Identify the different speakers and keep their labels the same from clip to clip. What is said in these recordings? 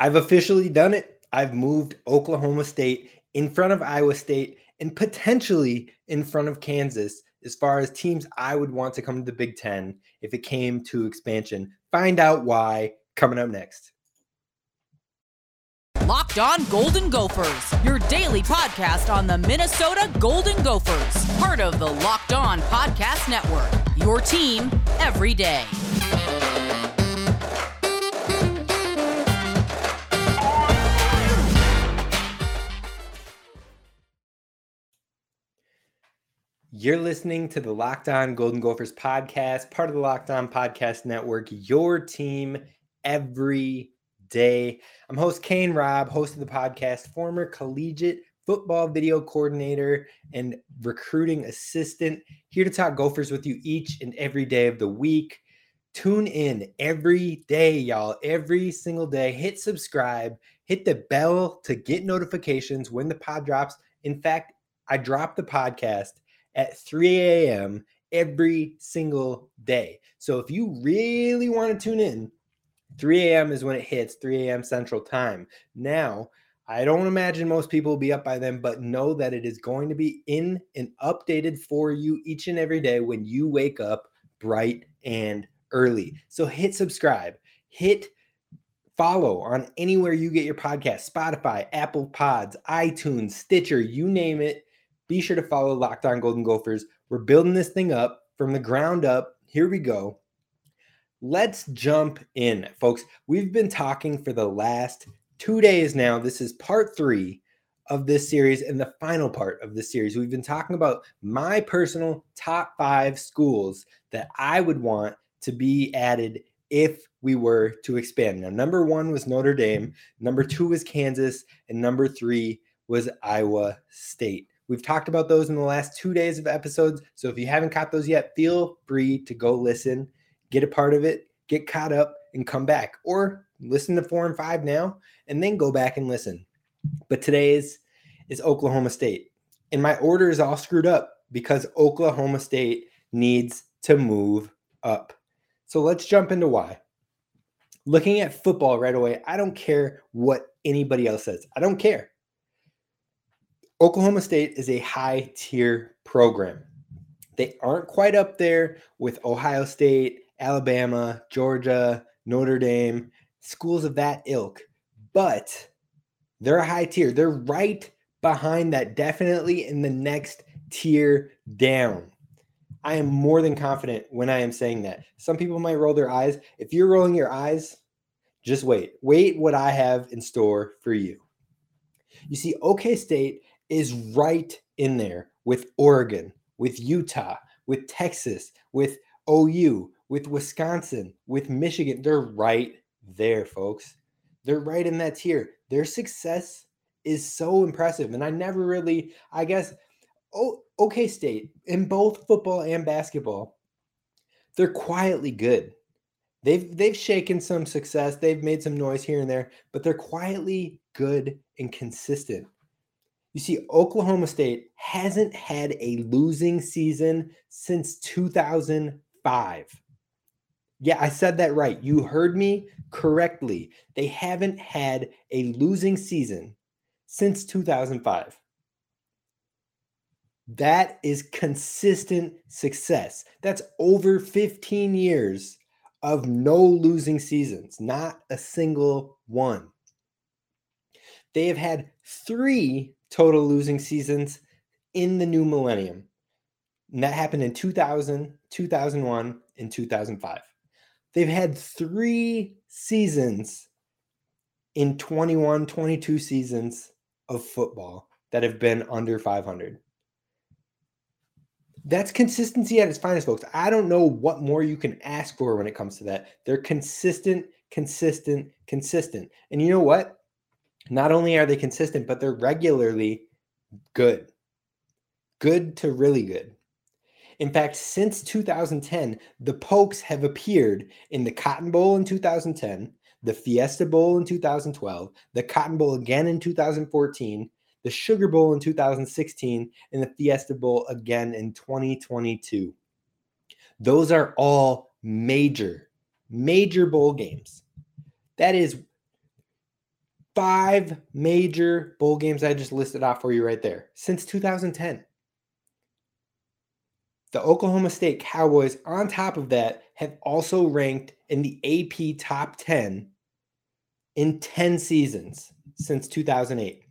Speaker 1: I've officially done it. I've moved Oklahoma State in front of Iowa State and potentially in front of Kansas as far as teams I would want to come to the Big Ten if it came to expansion. Find out why coming up next.
Speaker 2: Locked On Golden Gophers, your daily podcast on the Minnesota Golden Gophers, part of the Locked On Podcast Network. Your team every day.
Speaker 1: You're listening to the Locked On Golden Gophers podcast, part of the Locked On Podcast Network, your team every day. I'm host Kane Robb, host of the podcast, former collegiate football video coordinator and recruiting assistant, here to talk Gophers with you each and every day of the week. Tune in every day, y'all, every single day. Hit subscribe, hit the bell to get notifications when the pod drops. In fact, I drop the podcast at 3 a.m. every single day. So if you really want to tune in, 3 a.m. is when it hits, 3 a.m. Central Time. Now, I don't imagine most people will be up by then, but know that it is going to be in and updated for you each and every day when you wake up bright and early. So hit subscribe, hit follow on anywhere you get your podcast Spotify, Apple Pods, iTunes, Stitcher, you name it be sure to follow Locked On Golden Gophers. We're building this thing up from the ground up. Here we go. Let's jump in, folks. We've been talking for the last two days now. This is part three of this series and the final part of this series. We've been talking about my personal top five schools that I would want to be added if we were to expand. Now, number one was Notre Dame, number two was Kansas, and number three was Iowa State. We've talked about those in the last two days of episodes. So if you haven't caught those yet, feel free to go listen, get a part of it, get caught up, and come back. Or listen to four and five now, and then go back and listen. But today's is Oklahoma State. And my order is all screwed up because Oklahoma State needs to move up. So let's jump into why. Looking at football right away, I don't care what anybody else says. I don't care. Oklahoma State is a high tier program. They aren't quite up there with Ohio State, Alabama, Georgia, Notre Dame, schools of that ilk, but they're a high tier. They're right behind that, definitely in the next tier down. I am more than confident when I am saying that. Some people might roll their eyes. If you're rolling your eyes, just wait. Wait what I have in store for you. You see, OK State is right in there with Oregon, with Utah, with Texas, with OU, with Wisconsin, with Michigan. They're right there, folks. They're right in that tier. Their success is so impressive. And I never really, I guess, oh, OK State in both football and basketball, they're quietly good. They've they've shaken some success. They've made some noise here and there, but they're quietly good and consistent. You see, Oklahoma State hasn't had a losing season since 2005. Yeah, I said that right. You heard me correctly. They haven't had a losing season since 2005. That is consistent success. That's over 15 years of no losing seasons, not a single one. They have had three total losing seasons in the new millennium. And that happened in 2000, 2001, and 2005. They've had three seasons in 21, 22 seasons of football that have been under 500. That's consistency at its finest, folks. I don't know what more you can ask for when it comes to that. They're consistent, consistent, consistent. And you know what? Not only are they consistent, but they're regularly good. Good to really good. In fact, since 2010, the Pokes have appeared in the Cotton Bowl in 2010, the Fiesta Bowl in 2012, the Cotton Bowl again in 2014, the Sugar Bowl in 2016, and the Fiesta Bowl again in 2022. Those are all major, major bowl games. That is five major bowl games I just listed off for you right there since 2010. The Oklahoma State Cowboys, on top of that, have also ranked in the AP top 10 in 10 seasons since 2008.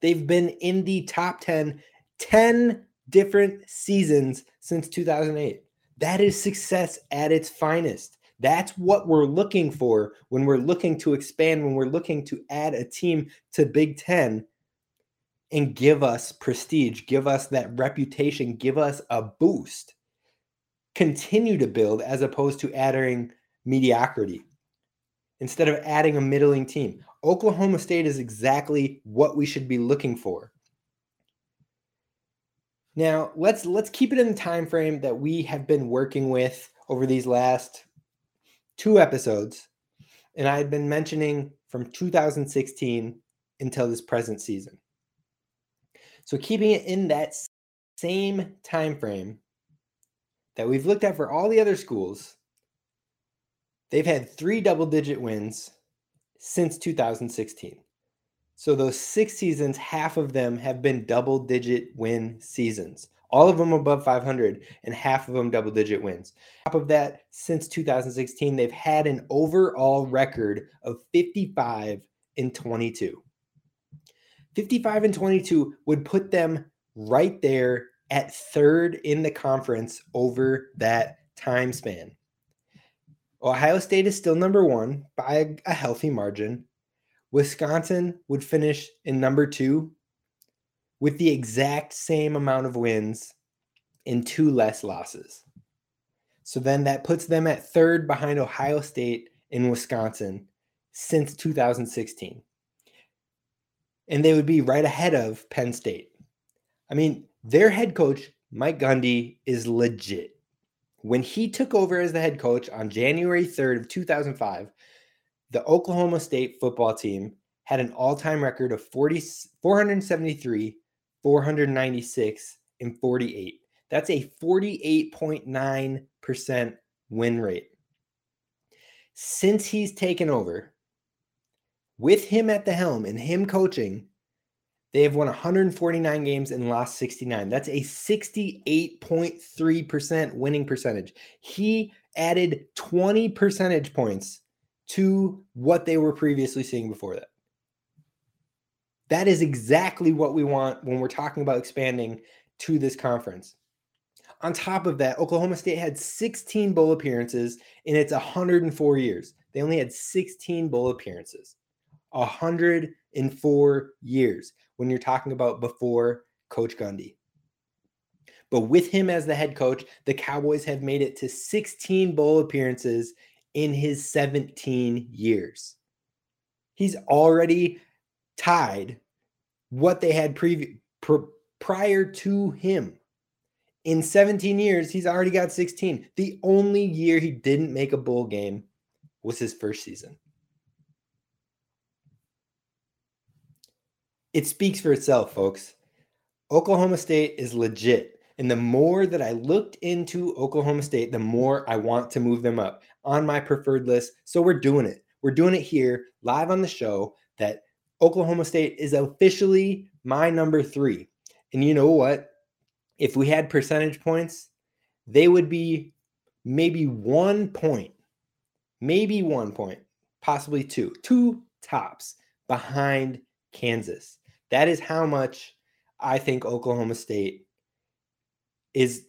Speaker 1: They've been in the top 10, 10 different seasons since 2008. That is success at its finest. That's what we're looking for when we're looking to expand, when we're looking to add a team to Big Ten and give us prestige, give us that reputation, give us a boost. Continue to build as opposed to adding mediocrity instead of adding a middling team. Oklahoma State is exactly what we should be looking for. Now, let's let's keep it in the time frame that we have been working with over these last two episodes. And I had been mentioning from 2016 until this present season. So keeping it in that same time frame that we've looked at for all the other schools, they've had three double digit wins since 2016. So those six seasons, half of them have been double digit win seasons. All of them above 500 and half of them double digit wins. On top of that, since 2016, they've had an overall record of 55 and 22. 55 and 22 would put them right there at third in the conference over that time span. Ohio State is still number one by a healthy margin. Wisconsin would finish in number two with the exact same amount of wins and two less losses. So then that puts them at third behind Ohio State and Wisconsin since 2016. And they would be right ahead of Penn State. I mean, their head coach, Mike Gundy, is legit. When he took over as the head coach on January 3rd of 2005, the Oklahoma State football team had an all-time record of 40, 473, 496, and 48. That's a 48.9% win rate. Since he's taken over, with him at the helm and him coaching, they have won 149 games and lost 69. That's a 68.3% winning percentage. He added 20 percentage points to what they were previously seeing before that. That is exactly what we want when we're talking about expanding to this conference. On top of that, Oklahoma State had 16 bowl appearances in its 104 years. They only had 16 bowl appearances. 104 years when you're talking about before Coach Gundy. But with him as the head coach, the Cowboys have made it to 16 bowl appearances in his 17 years. He's already tied what they had pr- prior to him. In 17 years, he's already got 16. The only year he didn't make a bowl game was his first season. it speaks for itself, folks. Oklahoma State is legit. And the more that I looked into Oklahoma State, the more I want to move them up on my preferred list. So we're doing it. We're doing it here live on the show that Oklahoma State is officially my number three. And you know what? If we had percentage points, they would be maybe one point, maybe one point, possibly two, two tops behind Kansas. That is how much I think Oklahoma State is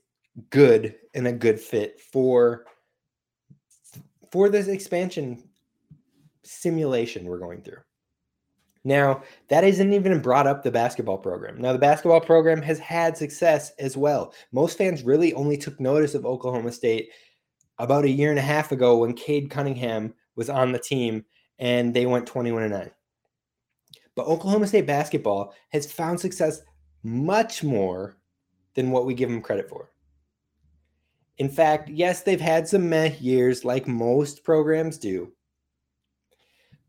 Speaker 1: good and a good fit for for this expansion simulation we're going through. Now, that isn't even brought up the basketball program. Now, the basketball program has had success as well. Most fans really only took notice of Oklahoma State about a year and a half ago when Cade Cunningham was on the team and they went 21 and 9. But Oklahoma State basketball has found success much more than what we give them credit for. In fact, yes, they've had some meh years like most programs do.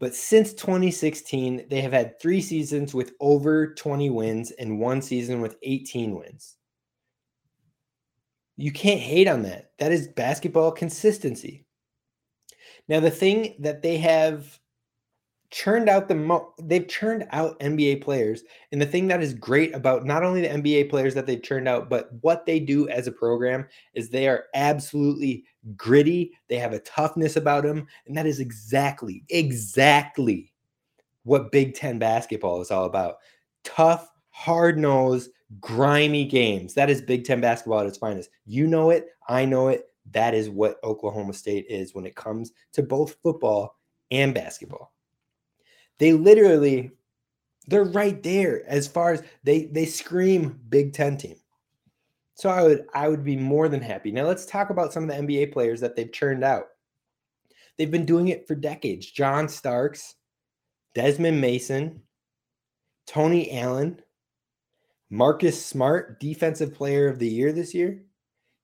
Speaker 1: But since 2016, they have had three seasons with over 20 wins and one season with 18 wins. You can't hate on that. That is basketball consistency. Now, the thing that they have churned out the mo- they've churned out NBA players. And the thing that is great about not only the NBA players that they've churned out, but what they do as a program is they are absolutely gritty. They have a toughness about them, and that is exactly exactly what Big 10 basketball is all about. Tough, hard-nosed, grimy games. That is Big 10 basketball at its finest. You know it, I know it. That is what Oklahoma State is when it comes to both football and basketball. They literally they're right there as far as they they scream Big 10 team. So I would I would be more than happy. Now let's talk about some of the NBA players that they've churned out. They've been doing it for decades. John Starks, Desmond Mason, Tony Allen, Marcus Smart, defensive player of the year this year.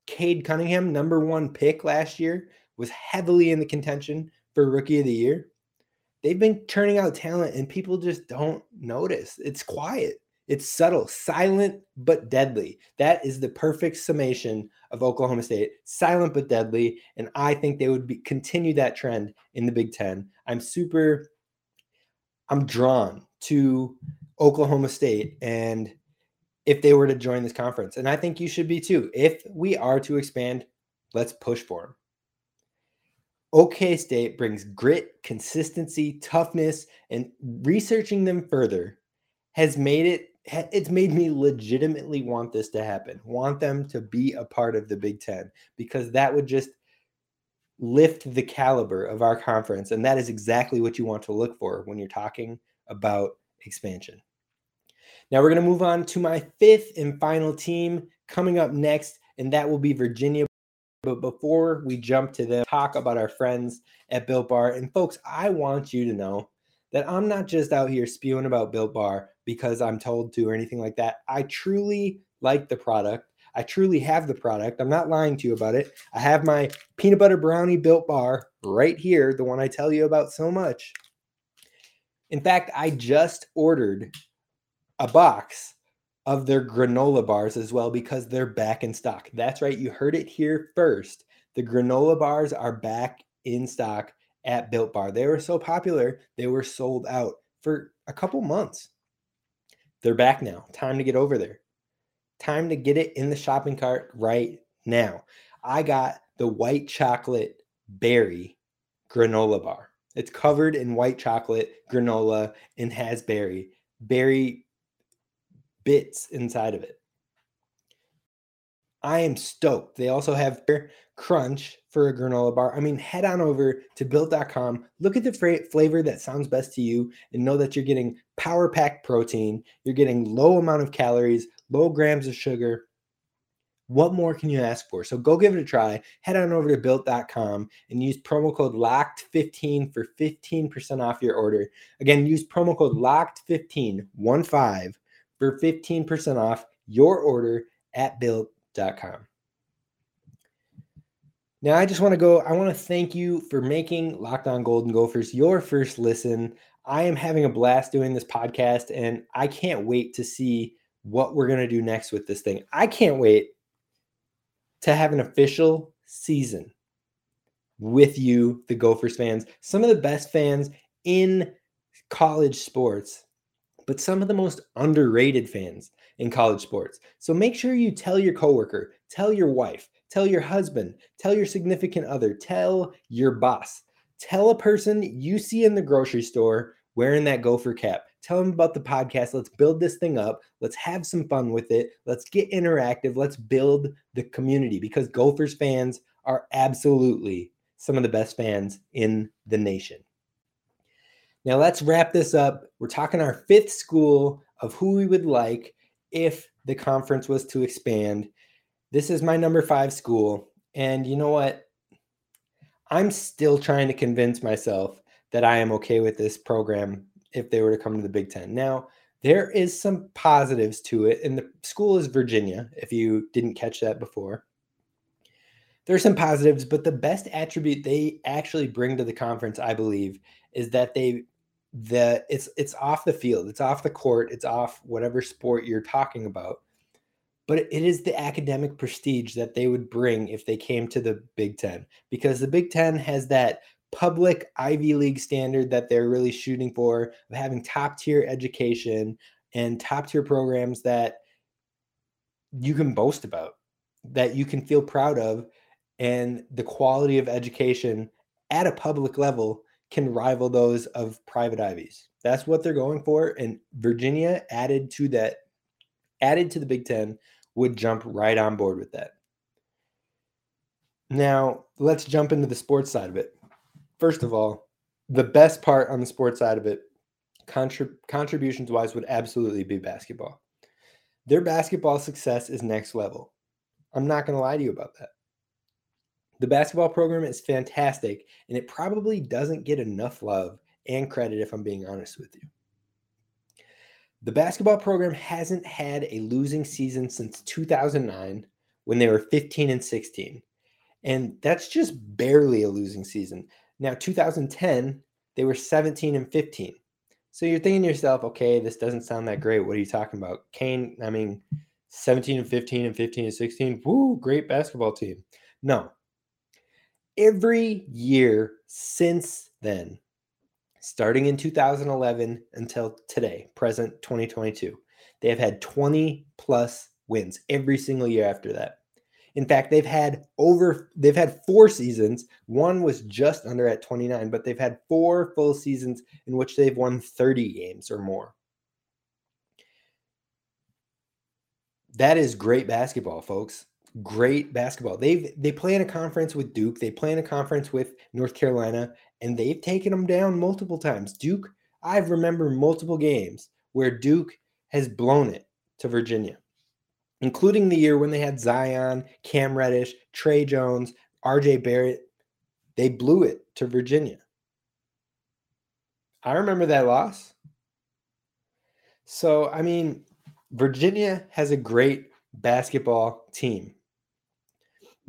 Speaker 1: Cade Cunningham, number one pick last year, was heavily in the contention for rookie of the year. They've been turning out talent and people just don't notice. It's quiet. It's subtle, silent but deadly. That is the perfect summation of Oklahoma State. Silent but deadly, and I think they would be, continue that trend in the Big 10. I'm super I'm drawn to Oklahoma State and if they were to join this conference. And I think you should be too. If we are to expand, let's push for them. OK State brings grit, consistency, toughness, and researching them further has made it it's made me legitimately want this to happen. Want them to be a part of the Big 10 because that would just lift the caliber of our conference and that is exactly what you want to look for when you're talking about expansion. Now we're going to move on to my fifth and final team coming up next, and that will be Virginia. But before we jump to them, talk about our friends at Built Bar. And folks, I want you to know that I'm not just out here spewing about Built Bar because I'm told to or anything like that. I truly like the product. I truly have the product. I'm not lying to you about it. I have my peanut butter brownie built bar right here, the one I tell you about so much. In fact, I just ordered a box of their granola bars as well because they're back in stock. That's right, you heard it here first. The granola bars are back in stock at Built Bar. They were so popular, they were sold out for a couple months. They're back now. Time to get over there. Time to get it in the shopping cart right now. I got the white chocolate berry granola bar. It's covered in white chocolate granola and has berry. Berry bits inside of it. I am stoked. They also have crunch for a granola bar. I mean, head on over to built.com, look at the fra- flavor that sounds best to you, and know that you're getting power packed protein, you're getting low amount of calories, low grams of sugar. What more can you ask for? So go give it a try. Head on over to built.com and use promo code LOCKED15 for 15% off your order. Again, use promo code LOCKED15, 1 5 for 15% off your order at built.com. Now, I just want to go, I want to thank you for making Locked On Golden Gophers your first listen. I am having a blast doing this podcast, and I can't wait to see what we're going to do next with this thing. I can't wait to have an official season with you, the Gophers fans, some of the best fans in college sports but some of the most underrated fans in college sports. So make sure you tell your coworker, tell your wife, tell your husband, tell your significant other, tell your boss, tell a person you see in the grocery store wearing that gopher cap. Tell them about the podcast. Let's build this thing up. Let's have some fun with it. Let's get interactive. Let's build the community because Gophers fans are absolutely some of the best fans in the nation. Now let's wrap this up. We're talking our fifth school of who we would like if the conference was to expand. This is my number five school. And you know what? I'm still trying to convince myself that I am okay with this program if they were to come to the Big Ten. Now, there is some positives to it, and the school is Virginia, if you didn't catch that before. There are some positives, but the best attribute they actually bring to the conference, I believe, is that they the it's it's off the field, it's off the court, it's off whatever sport you're talking about. But it is the academic prestige that they would bring if they came to the Big Ten because the Big Ten has that public Ivy League standard that they're really shooting for of having top tier education and top tier programs that you can boast about, that you can feel proud of, and the quality of education at a public level can rival those of private Ivies. That's what they're going for. And Virginia added to that, added to the Big Ten, would jump right on board with that. Now, let's jump into the sports side of it. First of all, the best part on the sports side of it, contrib- contributions wise, would absolutely be basketball. Their basketball success is next level. I'm not going to lie to you about that. The basketball program is fantastic, and it probably doesn't get enough love and credit if I'm being honest with you. The basketball program hasn't had a losing season since 2009 when they were 15 and 16. And that's just barely a losing season. Now, 2010, they were 17 and 15. So you're thinking to yourself, okay, this doesn't sound that great. What are you talking about? Kane, I mean, 17 and 15 and 15 and 16. Woo, great basketball team. No. Every year since then, starting in 2011 until today, present 2022, they have had 20 plus wins every single year after that. In fact, they've had over they've had four seasons. One was just under at 29, but they've had four full seasons in which they've won 30 games or more. That is great basketball, folks. Great basketball. They've they play in a conference with Duke. They play in a conference with North Carolina, and they've taken them down multiple times. Duke, I remember multiple games where Duke has blown it to Virginia including the year when they had Zion, Cam Reddish, Tre Jones, RJ Barrett. They blew it to Virginia. I remember that loss. So, I mean, Virginia has a great basketball team.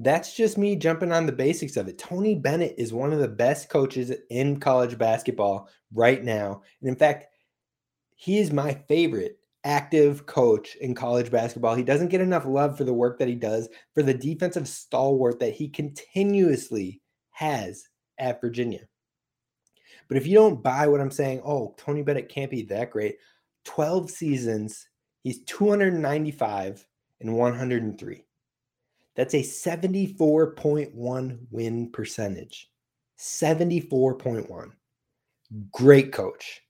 Speaker 1: That's just me jumping on the basics of it. Tony Bennett is one of the best coaches in college basketball right now. And in fact, he is my favorite active coach in college basketball. He doesn't get enough love for the work that he does, for the defensive stalwart that he continuously has at Virginia. But if you don't buy what I'm saying, oh, Tony Bennett can't be that great. 12 seasons, he's 295 and 103. That's a 74.1 win percentage. 74.1. Great coach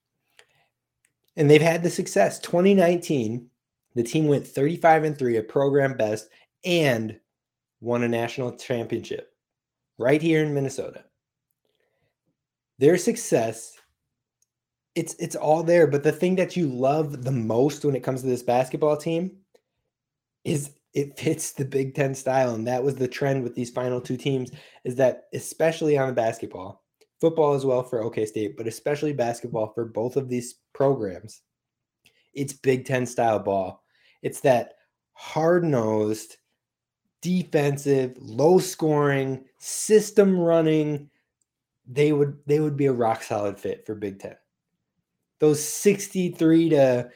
Speaker 1: and they've had the success. 2019, the team went 35 and 3, a program best, and won a national championship right here in Minnesota. Their success, it's it's all there, but the thing that you love the most when it comes to this basketball team is it fits the Big Ten style. And that was the trend with these final two teams, is that especially on the basketball, football as well for OK State, but especially basketball for both of these programs. It's Big Ten style ball. It's that hard nosed, defensive, low scoring, system running. They would they would be a rock solid fit for Big Ten. Those 63 to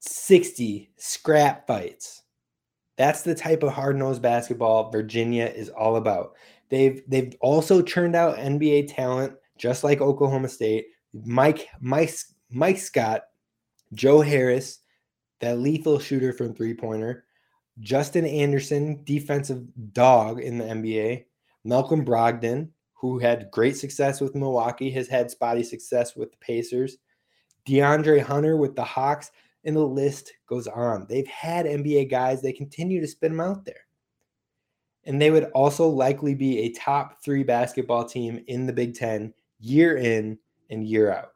Speaker 1: 60 scrap fights. That's the type of hard nosed basketball Virginia is all about. They've they've also churned out NBA talent, just like Oklahoma State. Mike Mike Mike Scott, Joe Harris, that lethal shooter from three pointer, Justin Anderson, defensive dog in the NBA, Malcolm Brogdon, who had great success with Milwaukee, has had spotty success with the Pacers, DeAndre Hunter with the Hawks, and the list goes on. They've had NBA guys, they continue to spin them out there and they would also likely be a top three basketball team in the Big Ten year in and year out.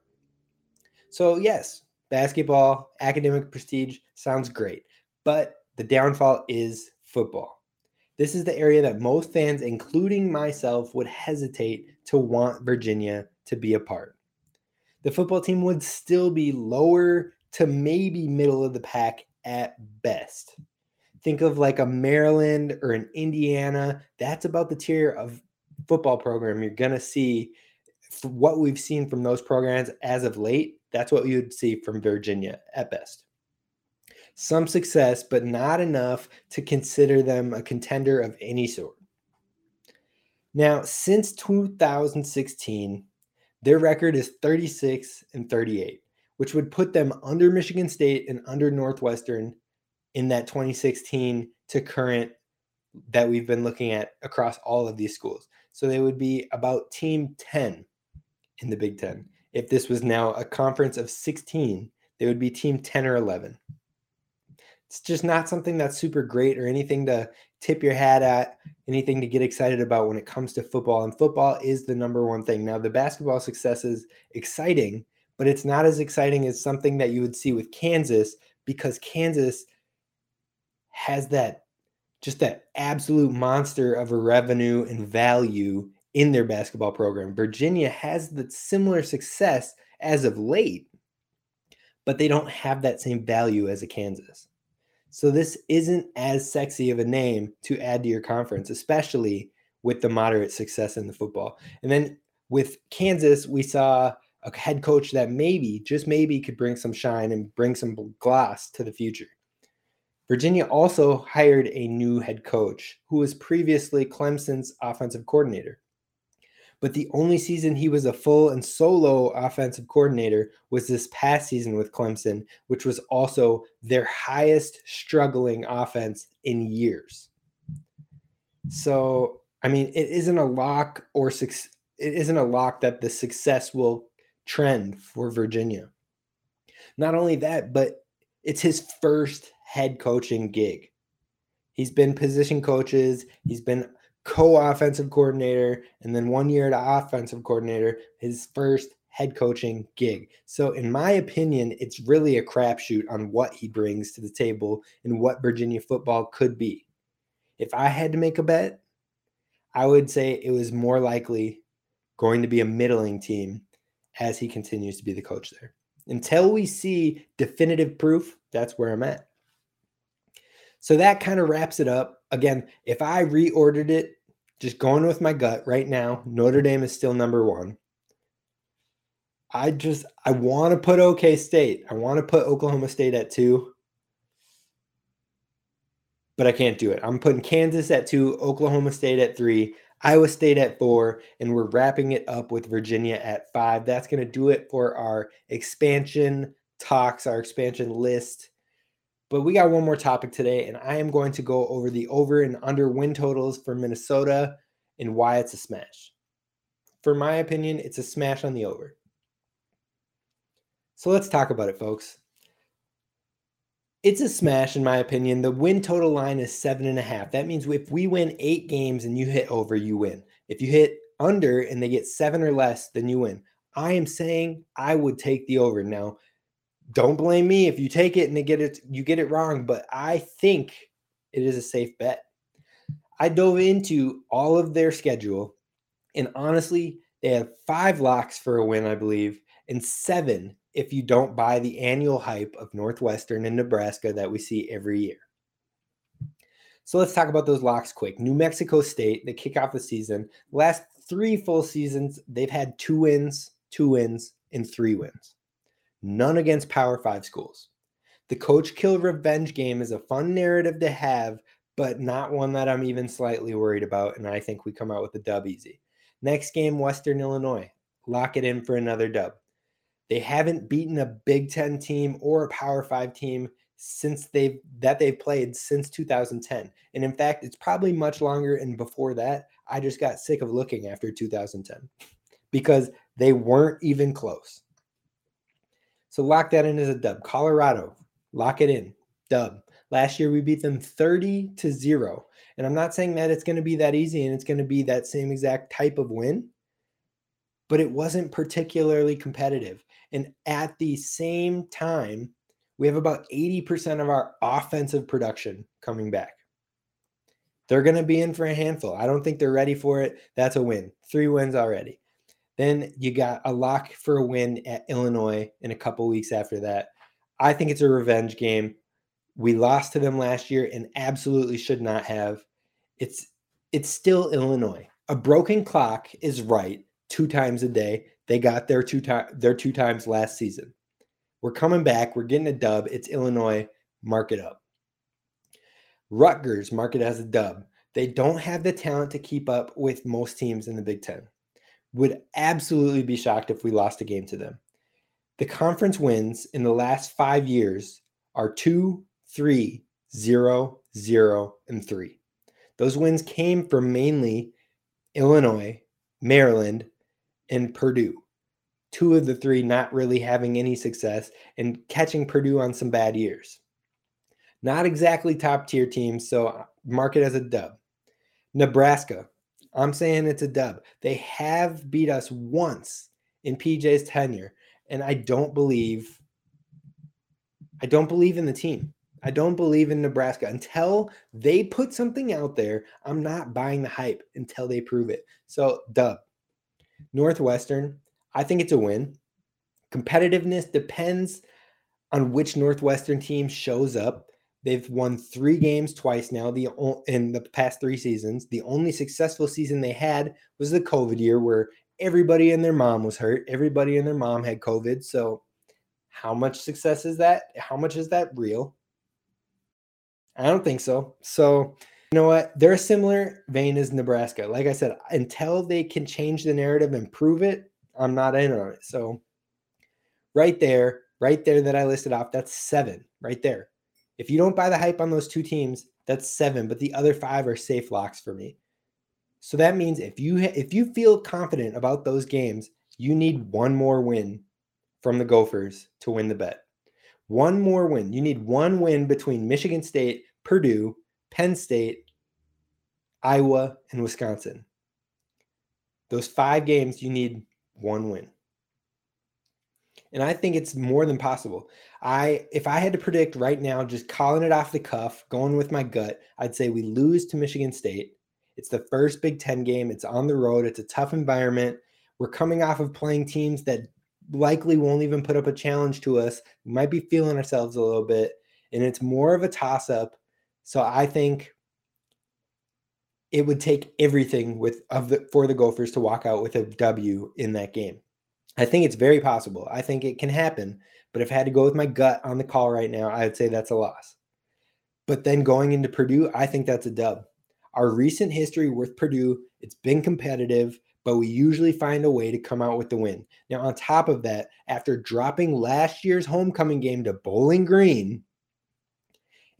Speaker 1: So, yes, basketball, academic prestige sounds great, but the downfall is football. This is the area that most fans, including myself, would hesitate to want Virginia to be a part. The football team would still be lower to maybe middle of the pack at best think of like a Maryland or an Indiana. That's about the tier of football program you're going to see. What we've seen from those programs as of late, that's what you would see from Virginia at best. Some success, but not enough to consider them a contender of any sort. Now, since 2016, their record is 36 and 38, which would put them under Michigan State and under Northwestern in that 2016 to current that we've been looking at across all of these schools. So they would be about team 10 in the Big Ten. If this was now a conference of 16, they would be team 10 or 11. It's just not something that's super great or anything to tip your hat at, anything to get excited about when it comes to football. And football is the number one thing. Now, the basketball success is exciting, but it's not as exciting as something that you would see with Kansas because Kansas has that just that absolute monster of a revenue and value in their basketball program. Virginia has the similar success as of late, but they don't have that same value as a Kansas. So this isn't as sexy of a name to add to your conference, especially with the moderate success in the football. And then with Kansas, we saw a head coach that maybe, just maybe, could bring some shine and bring some glass to the future. Virginia also hired a new head coach who was previously Clemson's offensive coordinator. But the only season he was a full and solo offensive coordinator was this past season with Clemson, which was also their highest struggling offense in years. So, I mean, it isn't a lock or success it isn't a lock that the success will trend for Virginia. Not only that, but it's his first head coaching gig. He's been position coaches, he's been co-offensive coordinator, and then one year at offensive coordinator, his first head coaching gig. So, in my opinion, it's really a crapshoot on what he brings to the table and what Virginia football could be. If I had to make a bet, I would say it was more likely going to be a middling team as he continues to be the coach there. Until we see definitive proof, that's where I'm at. So that kind of wraps it up. Again, if I reordered it, just going with my gut right now, Notre Dame is still number one. I just I want to put OK State. I want to put Oklahoma State at two. But I can't do it. I'm putting Kansas at two, Oklahoma State at three, Iowa State at four, and we're wrapping it up with Virginia at five. That's going to do it for our expansion talks, our expansion list. But we got one more topic today, and I am going to go over the over and under win totals for Minnesota and why it's a smash. For my opinion, it's a smash on the over. So let's talk about it, folks. It's a smash, in my opinion. The win total line is seven and a half. That means if we win eight games and you hit over, you win. If you hit under and they get seven or less, then you win. I am saying I would take the over. Now, don't blame me if you take it and they get it you get it wrong but i think it is a safe bet i dove into all of their schedule and honestly they have five locks for a win i believe and seven if you don't buy the annual hype of northwestern and nebraska that we see every year so let's talk about those locks quick new mexico state they kick off the season last three full seasons they've had two wins two wins and three wins none against Power Five schools. The Coach Kill revenge game is a fun narrative to have, but not one that I'm even slightly worried about. And I think we come out with a dub easy. Next game, Western Illinois. Lock it in for another dub. They haven't beaten a Big Ten team or a Power Five team since they've that they've played since 2010. And in fact, it's probably much longer. And before that, I just got sick of looking after 2010 because they weren't even close. So lock that in as a dub. Colorado, lock it in. Dub. Last year we beat them 30 to 0. And I'm not saying that it's going to be that easy and it's going to be that same exact type of win, but it wasn't particularly competitive. And at the same time, we have about 80% of our offensive production coming back. They're going to be in for a handful. I don't think they're ready for it. That's a win. Three wins already. Then you got a lock for a win at Illinois in a couple weeks after that. I think it's a revenge game. We lost to them last year and absolutely should not have. It's it's still Illinois. A broken clock is right two times a day. They got their two their two times last season. We're coming back. We're getting a dub. It's Illinois. Mark it up. Rutgers, mark it as a dub. They don't have the talent to keep up with most teams in the Big Ten. Would absolutely be shocked if we lost a game to them. The conference wins in the last five years are two, three, zero, zero, and three. Those wins came from mainly Illinois, Maryland, and Purdue. Two of the three not really having any success and catching Purdue on some bad years. Not exactly top tier teams, so uh, mark it as a dub. Nebraska, I'm saying it's a dub. They have beat us once in PJ's tenure, and I don't believe I don't believe in the team. I don't believe in Nebraska until they put something out there. I'm not buying the hype until they prove it. So, dub. Northwestern, I think it's a win. Competitiveness depends on which Northwestern team shows up. They've won three games twice now. The in the past three seasons, the only successful season they had was the COVID year, where everybody and their mom was hurt. Everybody and their mom had COVID. So, how much success is that? How much is that real? I don't think so. So, you know what? They're a similar vein as Nebraska. Like I said, until they can change the narrative and prove it, I'm not in on it. So, right there, right there that I listed off, that's seven right there. If you don't buy the hype on those two teams, that's seven, but the other five are safe locks for me. So that means if you if you feel confident about those games, you need one more win from the Gophers to win the bet. One more win. You need one win between Michigan State, Purdue, Penn State, Iowa, and Wisconsin. Those five games, you need one win. And I think it's more than possible. I if I had to predict right now, just calling it off the cuff, going with my gut, I'd say we lose to Michigan State. It's the first Big Ten game. It's on the road. It's a tough environment. We're coming off of playing teams that likely won't even put up a challenge to us. We might be feeling ourselves a little bit, and it's more of a toss up. So I think it would take everything with of the for the Gophers to walk out with a W in that game. I think it's very possible. I think it can happen. But if I had to go with my gut on the call right now, I would say that's a loss. But then going into Purdue, I think that's a dub. Our recent history with Purdue, it's been competitive, but we usually find a way to come out with the win. Now, on top of that, after dropping last year's homecoming game to Bowling Green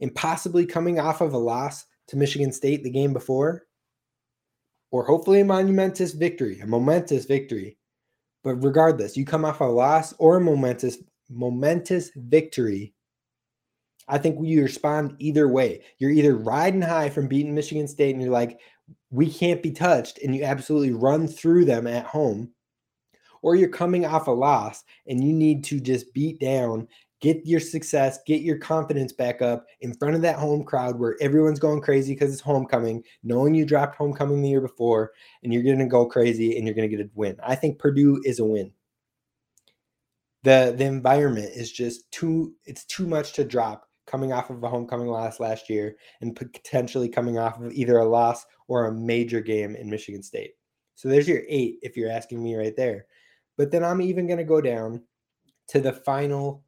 Speaker 1: and possibly coming off of a loss to Michigan State the game before, or hopefully a monumentous victory, a momentous victory, but regardless, you come off a loss or a momentous momentous victory. I think you respond either way. You're either riding high from beating Michigan State and you're like, we can't be touched, and you absolutely run through them at home, or you're coming off a loss and you need to just beat down get your success, get your confidence back up in front of that home crowd where everyone's going crazy because it's homecoming, knowing you dropped homecoming the year before, and you're going to go crazy and you're going to get a win. I think Purdue is a win. The, the environment is just too it's too much to drop coming off of a homecoming loss last year and potentially coming off of either a loss or a major game in Michigan State. So there's your eight if you're asking me right there. But then I'm even going to go down to the final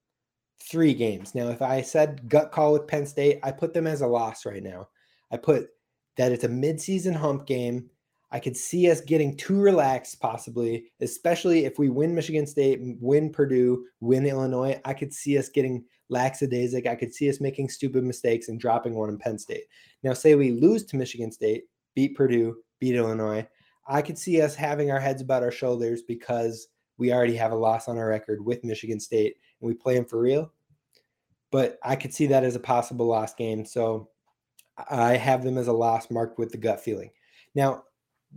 Speaker 1: three games. Now, if I said gut call with Penn State, I put them as a loss right now. I put that it's a midseason hump game. I could see us getting too relaxed, possibly, especially if we win Michigan State, win Purdue, win Illinois. I could see us getting lackadaisic. I could see us making stupid mistakes and dropping one in Penn State. Now, say we lose to Michigan State, beat Purdue, beat Illinois. I could see us having our heads about our shoulders because we already have a loss on our record with Michigan State and we play them for real. But I could see that as a possible loss game. So I have them as a loss marked with the gut feeling. Now,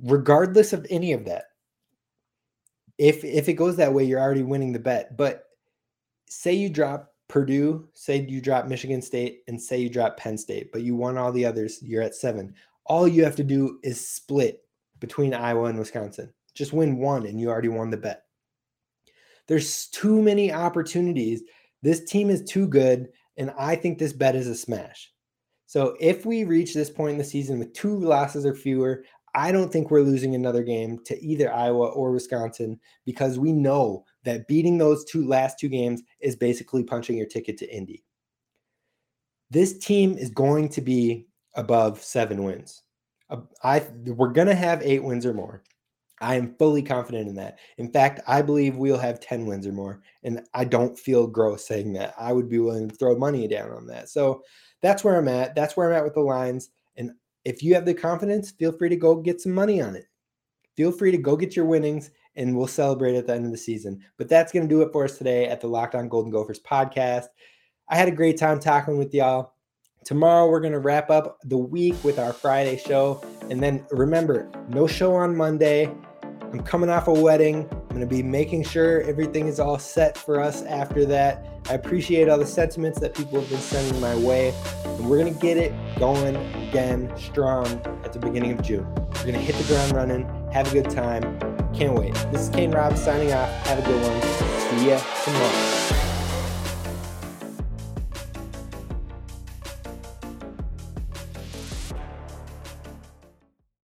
Speaker 1: regardless of any of that, if if it goes that way, you're already winning the bet. But say you drop Purdue, say you drop Michigan State, and say you drop Penn State, but you won all the others, you're at seven. All you have to do is split between Iowa and Wisconsin. Just win one, and you already won the bet. There's too many opportunities. This team is too good, and I think this bet is a smash. So if we reach this point in the season with two losses or fewer, I don't think we're losing another game to either Iowa or Wisconsin because we know that beating those two last two games is basically punching your ticket to Indy. This team is going to be above seven wins. I we're gonna have eight wins or more. I am fully confident in that. In fact, I believe we'll have 10 wins or more. And I don't feel gross saying that. I would be willing to throw money down on that. So that's where I'm at. That's where I'm at with the lines. And if you have the confidence, feel free to go get some money on it. Feel free to go get your winnings and we'll celebrate at the end of the season. But that's going to do it for us today at the Locked On Golden Gophers podcast. I had a great time talking with y'all. Tomorrow, we're going to wrap up the week with our Friday show. And then remember, no show on Monday. I'm coming off a wedding. I'm going to be making sure everything is all set for us after that. I appreciate all the sentiments that people have been sending my way. And we're going to get it going again strong at the beginning of June. We're going to hit the ground running, have a good time. Can't wait. This is Kane Robb signing off. Have a good one. See ya tomorrow.